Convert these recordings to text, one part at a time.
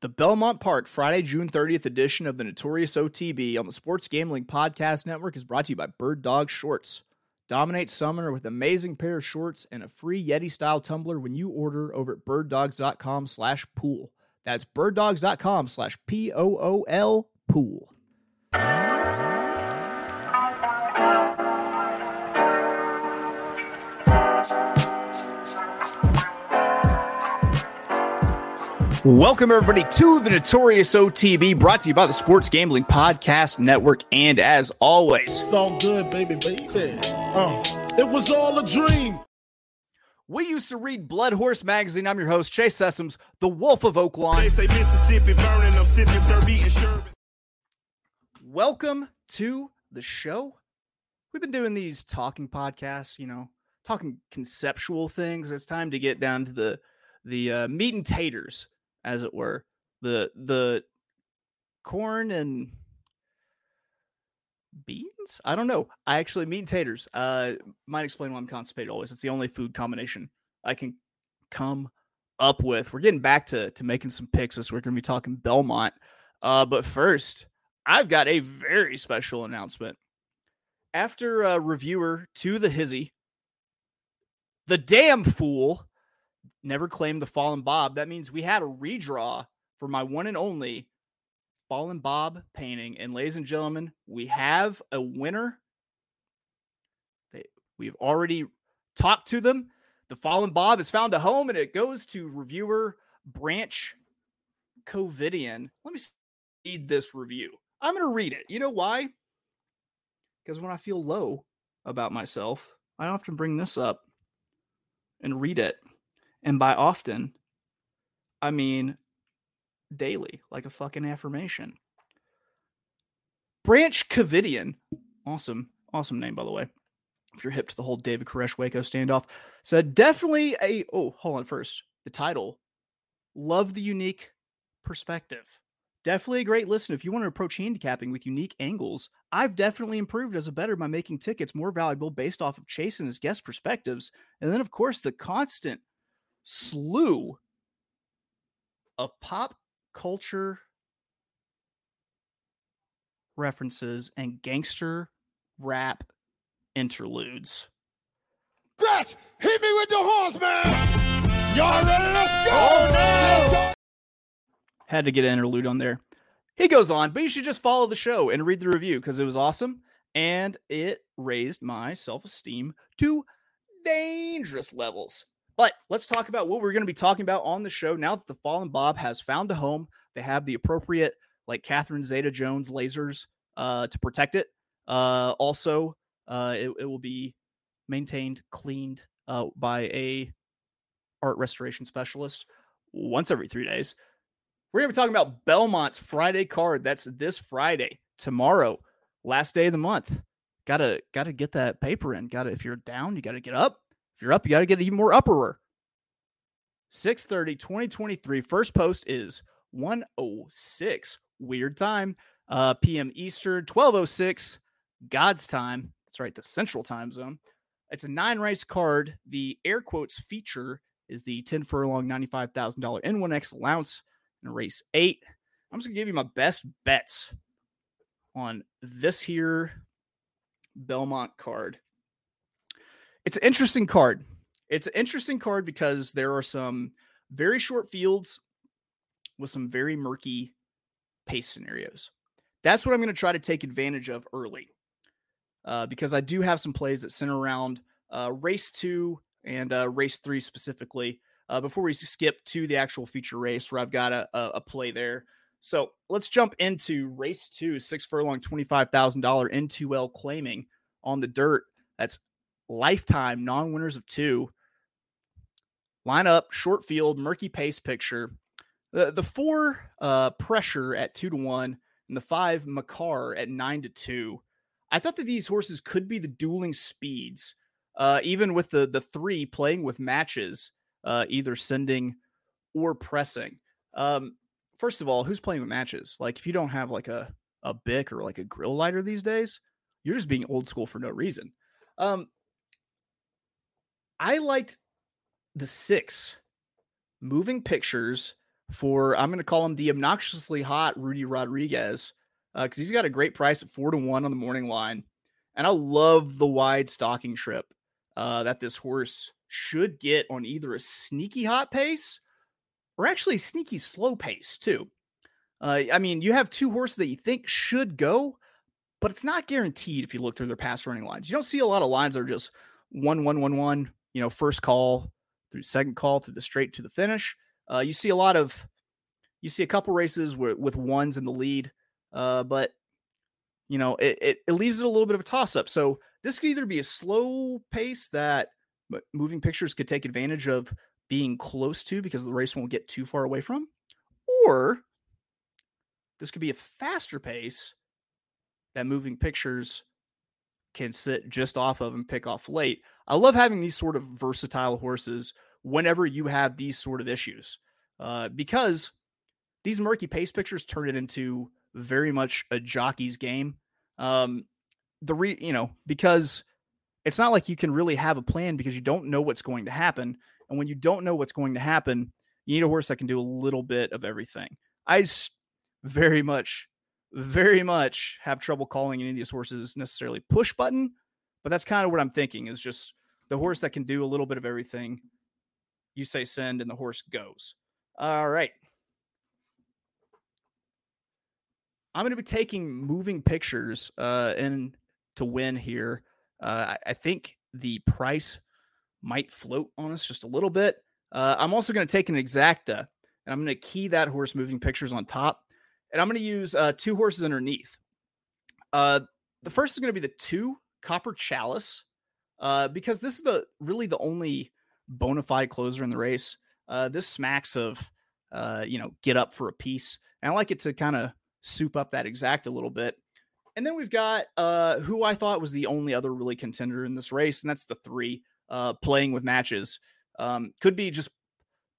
The Belmont Park Friday, June 30th edition of the Notorious OTB on the Sports Gambling Podcast Network is brought to you by Bird Dog Shorts. Dominate summer with amazing pair of shorts and a free Yeti style tumbler when you order over at birddogs.com slash pool. That's birddogs.com slash P O O L pool. Welcome, everybody, to the Notorious OTB, brought to you by the Sports Gambling Podcast Network. And as always, It's all good, baby, baby. Uh, it was all a dream. we used to read Blood Horse Magazine. I'm your host, Chase Sessoms, the Wolf of They say Mississippi burning, I'm sipping, serve, eating sherbet. Welcome to the show. We've been doing these talking podcasts, you know, talking conceptual things. It's time to get down to the the uh, meat and taters, as it were. The the corn and beans. I don't know. I actually mean taters. Uh, might explain why I'm constipated. Always, it's the only food combination I can come up with. We're getting back to to making some picks this week. We're gonna be talking Belmont. Uh, but first, I've got a very special announcement. After a reviewer to the hizzy, the damn fool never claimed the fallen Bob. That means we had a redraw for my one and only fallen Bob painting. And ladies and gentlemen, we have a winner. We've already talked to them. The fallen Bob has found a home, and it goes to reviewer Branch Covidian. Let me read this review. I'm going to read it. You know why? Because when I feel low about myself, I often bring this up and read it. And by often, I mean daily, like a fucking affirmation. Branch Covidian, awesome, awesome name, by the way. If you're hip to the whole David Koresh Waco standoff, said definitely a. Oh, hold on first. The title Love the Unique Perspective. Definitely a great listen. If you want to approach handicapping with unique angles, I've definitely improved as a better by making tickets more valuable based off of Chase and his guest perspectives. And then, of course, the constant slew of pop culture references and gangster rap interludes. Scratch, hit me with the horns, man. Y'all ready? Let's go. Oh, Let's go. Had to get an interlude on there. He goes on, but you should just follow the show and read the review because it was awesome and it raised my self esteem to dangerous levels. But let's talk about what we're going to be talking about on the show now that the Fallen Bob has found a home. They have the appropriate, like Catherine Zeta Jones lasers uh, to protect it. Uh, also, uh, it, it will be maintained, cleaned uh, by a art restoration specialist once every three days. We're going to be talking about Belmont's Friday card. That's this Friday, tomorrow, last day of the month. Gotta gotta get that paper in. Gotta if you're down, you gotta get up. If you're up, you gotta get even more upperer. 630 2023. First post is 106. Weird time. Uh PM Eastern, 1206 God's time. That's right, the central time zone. It's a nine race card. The air quotes feature is the 10 furlong $95,000 N1X allowance in race eight. I'm just gonna give you my best bets on this here Belmont card. It's an interesting card. It's an interesting card because there are some very short fields with some very murky pace scenarios. That's what I'm going to try to take advantage of early uh, because I do have some plays that center around uh, race two and uh, race three specifically uh, before we skip to the actual feature race where I've got a, a, a play there. So let's jump into race two, six furlong, $25,000 N2L claiming on the dirt. That's lifetime non winners of two. Line up, short field, murky pace picture. The, the four uh, pressure at two to one and the five Makar at nine to two. I thought that these horses could be the dueling speeds, uh, even with the the three playing with matches, uh, either sending or pressing. Um, first of all, who's playing with matches? Like if you don't have like a a bic or like a grill lighter these days, you're just being old school for no reason. Um, I liked the six moving pictures for I'm going to call him the obnoxiously hot Rudy Rodriguez because uh, he's got a great price at four to one on the morning line, and I love the wide stalking trip uh, that this horse should get on either a sneaky hot pace or actually sneaky slow pace too. Uh, I mean, you have two horses that you think should go, but it's not guaranteed if you look through their past running lines. You don't see a lot of lines that are just one, one, one, one. You know, first call through second call through the straight to the finish. Uh, you see a lot of, you see a couple races with, with ones in the lead, uh, but you know it, it, it leaves it a little bit of a toss up. So this could either be a slow pace that moving pictures could take advantage of being close to because the race won't get too far away from, or this could be a faster pace that moving pictures can sit just off of and pick off late. I love having these sort of versatile horses whenever you have these sort of issues uh, because these murky pace pictures turn it into very much a jockey's game. Um, the re, you know, because it's not like you can really have a plan because you don't know what's going to happen. And when you don't know what's going to happen, you need a horse that can do a little bit of everything. I very much, very much have trouble calling any of these horses necessarily push button, but that's kind of what I'm thinking is just the horse that can do a little bit of everything. You say send and the horse goes. All right. I'm going to be taking moving pictures uh, and to win here. Uh, I, I, think the price might float on us just a little bit. Uh, I'm also going to take an exacta and I'm going to key that horse moving pictures on top. And I'm going to use uh, two horses underneath. Uh, the first is going to be the two Copper Chalice uh, because this is the really the only bona fide closer in the race. Uh, this smacks of, uh, you know, get up for a piece. And I like it to kind of soup up that exact a little bit. And then we've got uh, who I thought was the only other really contender in this race, and that's the three uh, playing with matches. Um, could be just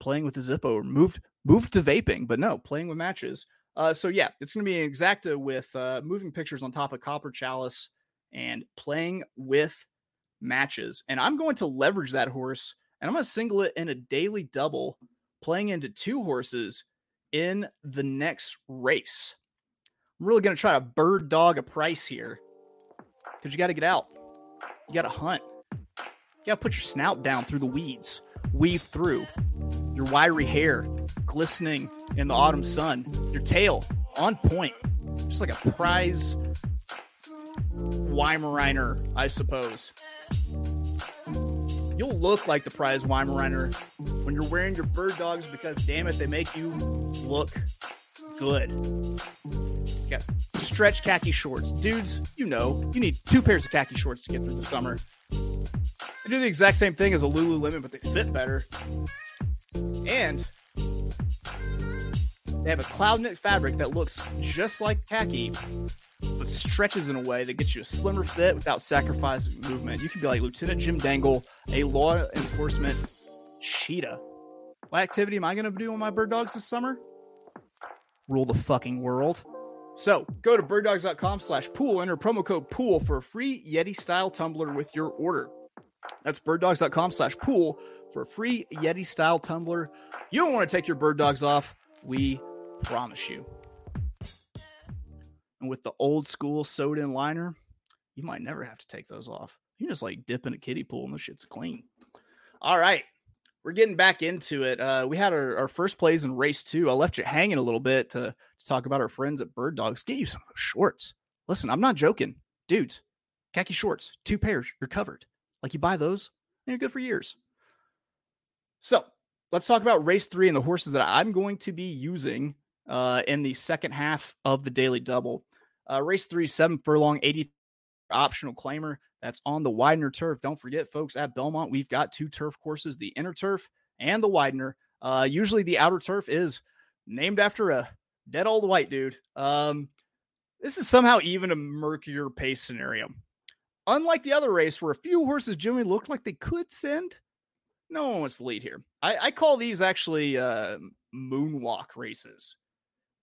playing with the Zippo or moved moved to vaping, but no, playing with matches. Uh, so yeah, it's going to be an exacta with uh, moving pictures on top of Copper Chalice and playing with matches. And I'm going to leverage that horse and I'm going to single it in a daily double, playing into two horses in the next race. I'm really going to try to bird dog a price here because you got to get out. You got to hunt. You got to put your snout down through the weeds, weave through your wiry hair glistening in the autumn sun, your tail on point, just like a prize Weimaraner, I suppose. You'll look like the prize Weimaraner when you're wearing your bird dogs because, damn it, they make you look good. Got stretch khaki shorts. Dudes, you know, you need two pairs of khaki shorts to get through the summer. They do the exact same thing as a Lululemon, but they fit better. And they have a cloud knit fabric that looks just like khaki, but stretches in a way that gets you a slimmer fit without sacrificing movement. You can be like Lieutenant Jim Dangle, a law enforcement cheetah. What activity am I going to do on my bird dogs this summer? Rule the fucking world. So go to birddogs.com slash pool, enter promo code pool for a free Yeti style tumbler with your order. That's birddogs.com slash pool for a free Yeti style tumbler. You don't want to take your bird dogs off. We promise you. And with the old school and liner, you might never have to take those off. You just like dip in a kiddie pool and the shit's clean. All right. We're getting back into it. Uh, we had our, our, first plays in race two. I left you hanging a little bit to, to talk about our friends at Bird Dogs. Get you some of those shorts. Listen, I'm not joking. Dudes, khaki shorts, two pairs, you're covered. Like you buy those, and you're good for years. So let's talk about race three and the horses that I'm going to be using uh, in the second half of the daily double. Uh, race three, seven furlong, 80 optional claimer. That's on the Widener turf. Don't forget, folks, at Belmont, we've got two turf courses the inner turf and the Widener. Uh, usually the outer turf is named after a dead old white dude. Um, this is somehow even a murkier pace scenario. Unlike the other race where a few horses generally looked like they could send, no one wants to lead here. I, I call these actually uh, moonwalk races.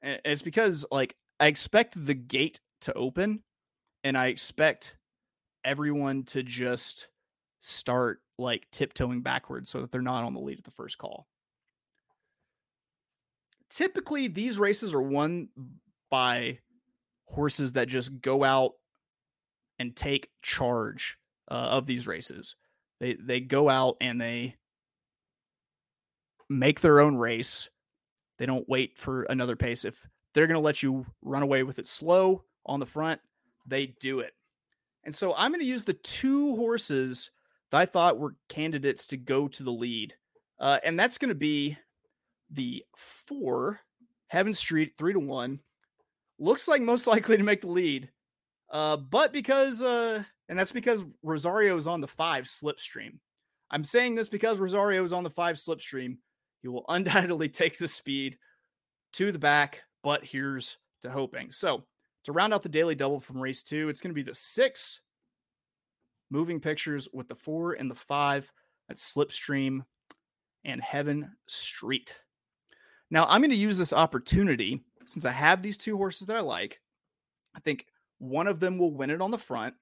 And it's because like I expect the gate to open and I expect everyone to just start like tiptoeing backwards so that they're not on the lead at the first call. typically these races are won by horses that just go out and take charge uh, of these races. They they go out and they make their own race. They don't wait for another pace. If they're going to let you run away with it slow on the front, they do it. And so I'm going to use the two horses that I thought were candidates to go to the lead. Uh, and that's going to be the four, Heaven Street, three to one. Looks like most likely to make the lead. Uh, but because, uh, and that's because Rosario is on the five slipstream. I'm saying this because Rosario is on the five slipstream. He will undoubtedly take the speed to the back, but here's to hoping. So to round out the daily double from race two, it's going to be the six moving pictures with the four and the five at Slipstream and Heaven Street. Now, I'm going to use this opportunity since I have these two horses that I like. I think one of them will win it on the front.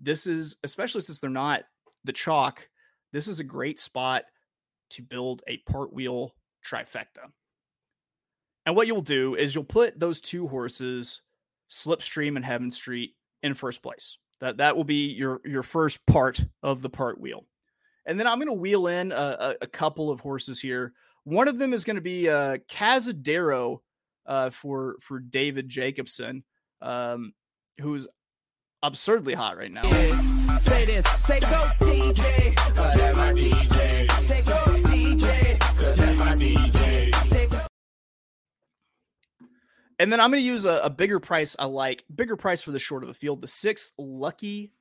This is, especially since they're not the chalk, this is a great spot to build a part wheel trifecta. And what you'll do is you'll put those two horses Slipstream and Heaven Street in first place. That that will be your your first part of the part wheel, and then I'm going to wheel in a, a, couple of horses here. One of them is going to be uh, Cazadero uh, for for David Jacobson, um, who's absurdly hot right now. Say this, say go DJ, my DJ. Say go and then I'm going to use a, a, bigger price. I like bigger price for the short of the field. The six Lucky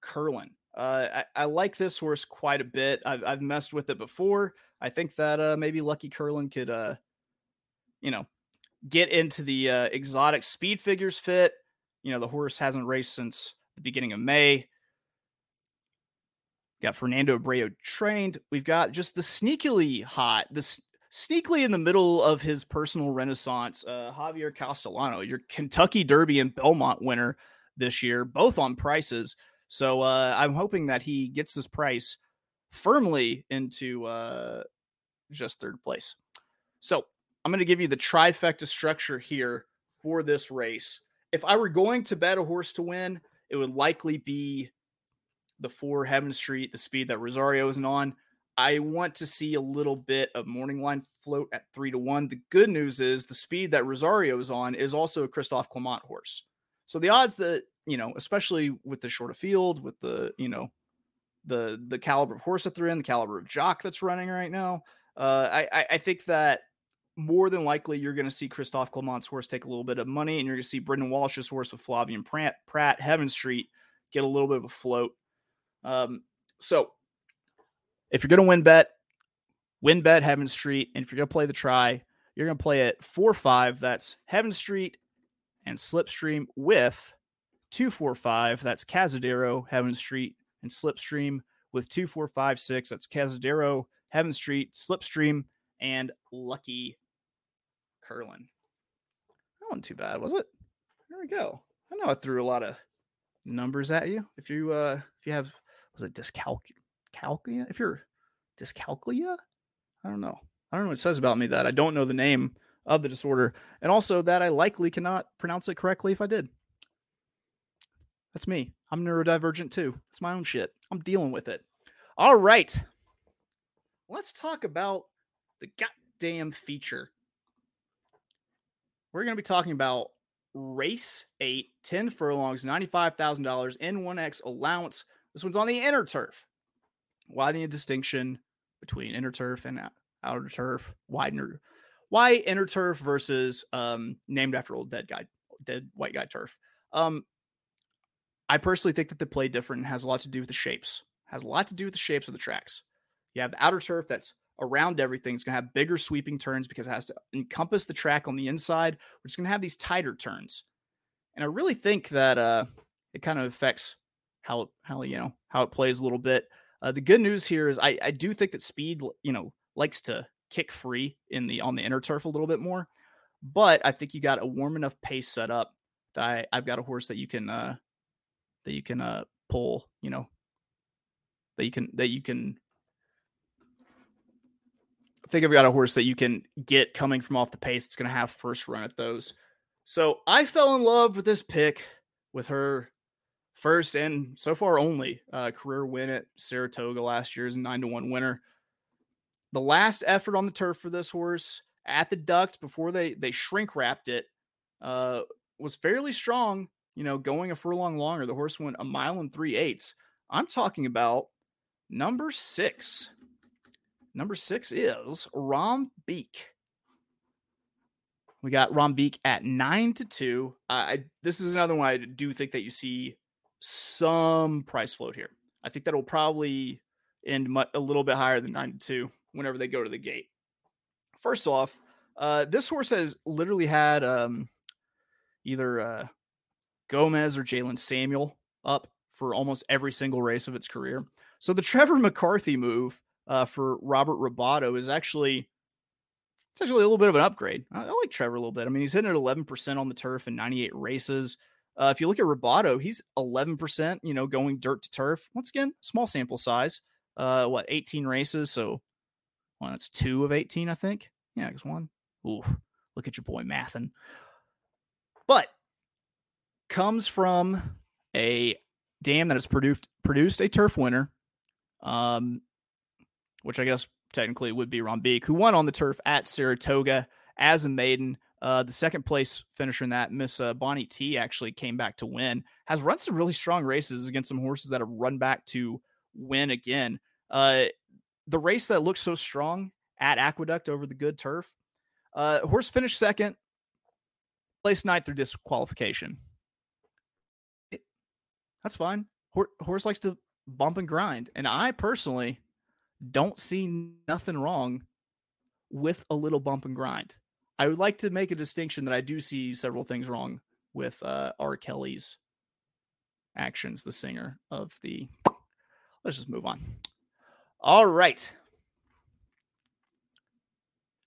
Curlin. Uh, I, I, like this horse quite a bit. I've, I've messed with it before. I think that uh, maybe Lucky Curlin could, uh, you know, get into the uh, exotic speed figures fit. You know, the horse hasn't raced since the beginning of May. Got Fernando Abreu trained. We've got just the sneakily hot, this sneakily in the middle of his personal renaissance, uh, Javier Castellano, your Kentucky Derby and Belmont winner this year, both on prices. So uh, I'm hoping that he gets this price firmly into uh, just third place. So I'm going to give you the trifecta structure here for this race. If I were going to bet a horse to win, it would likely be the four Heaven Street, the speed that Rosario isn't on. I want to see a little bit of morning line float at three to one. The good news is the speed that Rosario is on is also a Christophe Clement horse. So the odds that, you know, especially with the shorter field, with the, you know, the the caliber of horse that they're in, the caliber of jock that's running right now, uh, I, I think that more than likely you're going to see Christophe Clement's horse take a little bit of money, and you're going to see Brendan Walsh's horse with Flavien Prat, Prat Heaven Street get a little bit of a float. Um, so if you're going to win bet, win bet Heaven Street. And if you're going to play the try, you're going to play it 4 5. That's Heaven Street and Slipstream with 245. That's Casadero, Heaven Street, and Slipstream with 2456. That's Casadero, Heaven Street, Slipstream, and Lucky Curlin. That wasn't too bad, was it? There we go. I know I threw a lot of numbers at you. If you uh if you have was it dyscalculia dyscalculia. If you're dyscalculia, I don't know. I don't know what it says about me that I don't know the name of the disorder, and also that I likely cannot pronounce it correctly if I did. That's me. I'm neurodivergent too. It's my own shit. I'm dealing with it. All right. Let's talk about the goddamn feature. We're going to be talking about race 8, 10 furlongs, $95,000 N1X allowance. This one's on the inner turf widening a distinction between inner turf and outer turf, widener, why inner turf versus um, named after old dead guy, dead white guy turf. Um, I personally think that they play different has a lot to do with the shapes. Has a lot to do with the shapes of the tracks. You have the outer turf that's around everything. It's going to have bigger sweeping turns because it has to encompass the track on the inside, which is going to have these tighter turns. And I really think that uh, it kind of affects how how you know how it plays a little bit. Uh, the good news here is I, I do think that speed, you know, likes to kick free in the on the inner turf a little bit more, but I think you got a warm enough pace set up that I, I've got a horse that you can uh that you can uh pull, you know, that you can that you can I think I've got a horse that you can get coming from off the pace. It's going to have first run at those. So I fell in love with this pick with her first and so far only uh, career win at Saratoga last year's nine to one winner. The last effort on the turf for this horse at the duct before they they shrink wrapped it uh, was fairly strong. You know, going a furlong longer, the horse went a mile and three eighths. I'm talking about number six. Number six is Rom. We got Rombeek at nine to two. Uh, I this is another one I do think that you see some price float here. I think that will probably end a little bit higher than 92 whenever they go to the gate. First off, uh, this horse has literally had um, either uh, Gomez or Jalon Samuel up for almost every single race of its career. So the Trevor McCarthy move uh, for Robert Roboto is actually it's actually a little bit of an upgrade. I, I like Trevor a little bit. I mean, he's hitting at 11% on the turf in 98 races. Uh, if you look at Roboto, he's 11%, you know, going dirt to turf. Once again, small sample size. Uh, what, 18 races? So, well, that's two of 18, I think. Yeah, because one. Ooh, look at your boy Mathin. But comes from a dam that has produced produced a turf winner, um, which I guess technically would be Rombeek, who won on the turf at Saratoga as a maiden. Uh, the second place finisher in that, Miss uh, Bonnie T, actually came back to win. Has run some really strong races against some horses that have run back to win again. Uh, the race that looked so strong at Aqueduct over the good turf, uh, horse finished second, placed ninth through disqualification. That's fine. Horse likes to bump and grind, and I personally don't see nothing wrong with a little bump and grind. I would like to make a distinction that I do see several things wrong with uh, R. Kelly's actions, the singer of the. Let's just move on. All right.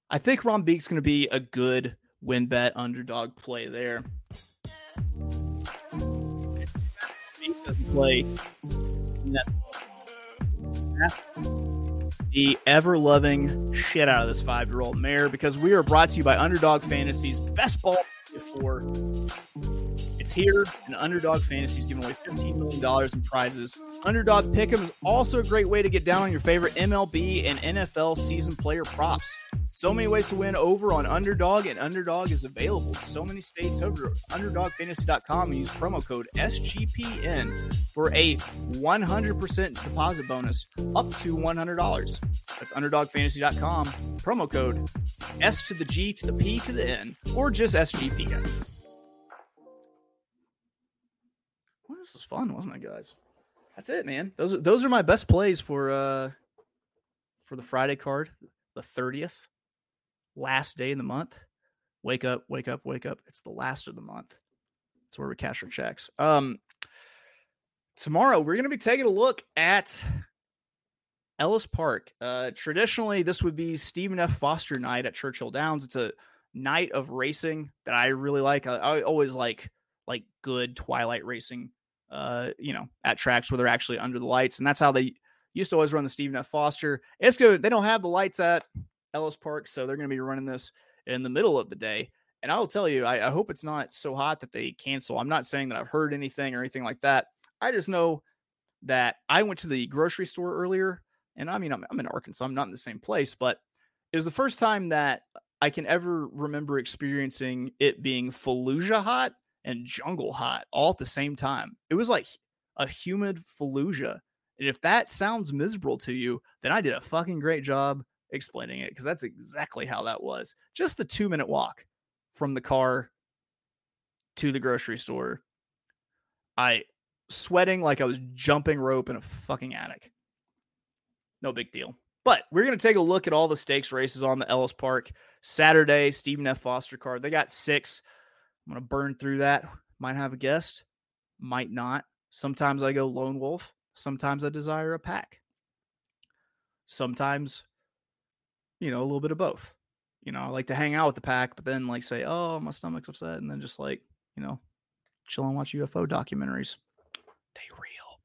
I think Rombeek's going to be a good win bet underdog play there. Play the ever loving shit out of this five year old mare because we are brought to you by Underdog Fantasy's best ball before. It's here, and Underdog Fantasy is giving away $15 million in prizes. Underdog Pick'em is also a great way to get down on your favorite MLB and NFL season player props. So many ways to win over on Underdog, and Underdog is available in so many states over UnderdogFantasy.com use promo code SGPN for a 100% deposit bonus up to $100. That's UnderdogFantasy.com, promo code S to the G to the P to the N, or just SGPN. Well, this was fun, wasn't it, guys? That's it, man. Those are those are my best plays for uh for the Friday card, the 30th last day of the month. Wake up, wake up, wake up. It's the last of the month. It's where we cash our checks. Um, tomorrow we're going to be taking a look at Ellis Park. Uh, traditionally, this would be Stephen F. Foster night at Churchill Downs. It's a night of racing that I really like. I, I always like like good twilight racing. Uh, you know, at tracks where they're actually under the lights, and that's how they used to always run the Stephen F. Foster. It's good. They don't have the lights at Ellis Park, so they're going to be running this in the middle of the day. And I will tell you, I, I, hope it's not so hot that they cancel. I'm not saying that I've heard anything or anything like that. I just know that I went to the grocery store earlier, and I mean, I'm, I'm in Arkansas, I'm not in the same place, but it was the first time that I can ever remember experiencing it being Fallujah hot and jungle hot all at the same time. It was like a humid Fallujah. And if that sounds miserable to you, then I did a fucking great job explaining it because that's exactly how that was. Just the two minute walk from the car to the grocery store. I sweating like I was jumping rope in a fucking attic. No big deal. But we're going to take a look at all the stakes races on the Ellis Park Saturday. Stephen F. Foster card. They got six. I'm going to burn through that. Might have a guest, might not. Sometimes I go lone wolf. Sometimes I desire a pack. Sometimes you know, a little bit of both. You know, I like to hang out with the pack, but then like say, oh, my stomach's upset, and then just like, you know, chill and watch UFO documentaries. They real.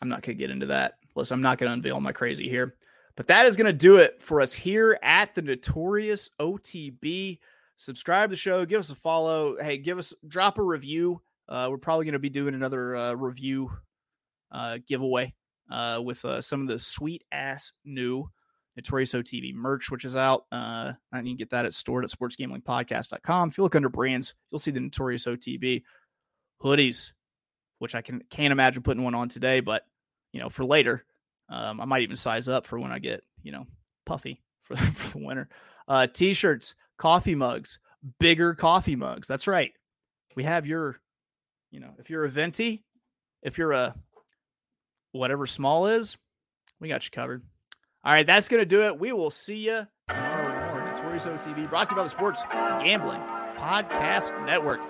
I'm not gonna get into that. Listen, I'm not gonna unveil my crazy here. But that is to do it for us here at the Notorious OTB. Subscribe to the show, give us a follow. Hey, give us drop a review. Uh, we're probably to be doing another uh, review uh, giveaway uh, with uh, some of the sweet ass new Notorious OTB merch, which is out. Uh, and you can get that at stored at sportsgamblingpodcast.com. If you look under brands, you'll see the Notorious OTB hoodies, which I can can't imagine putting one on today, but you know, for later, um, I might even size up for when I get you know puffy for, for the winter. Uh, t-shirts, coffee mugs, bigger coffee mugs. That's right. We have your, you know, if you're a venti, if you're a whatever small is, we got you covered. All right, that's gonna do it. We will see you tomorrow morning. It's Notorious OTB brought to you by the Sports Gambling Podcast Network.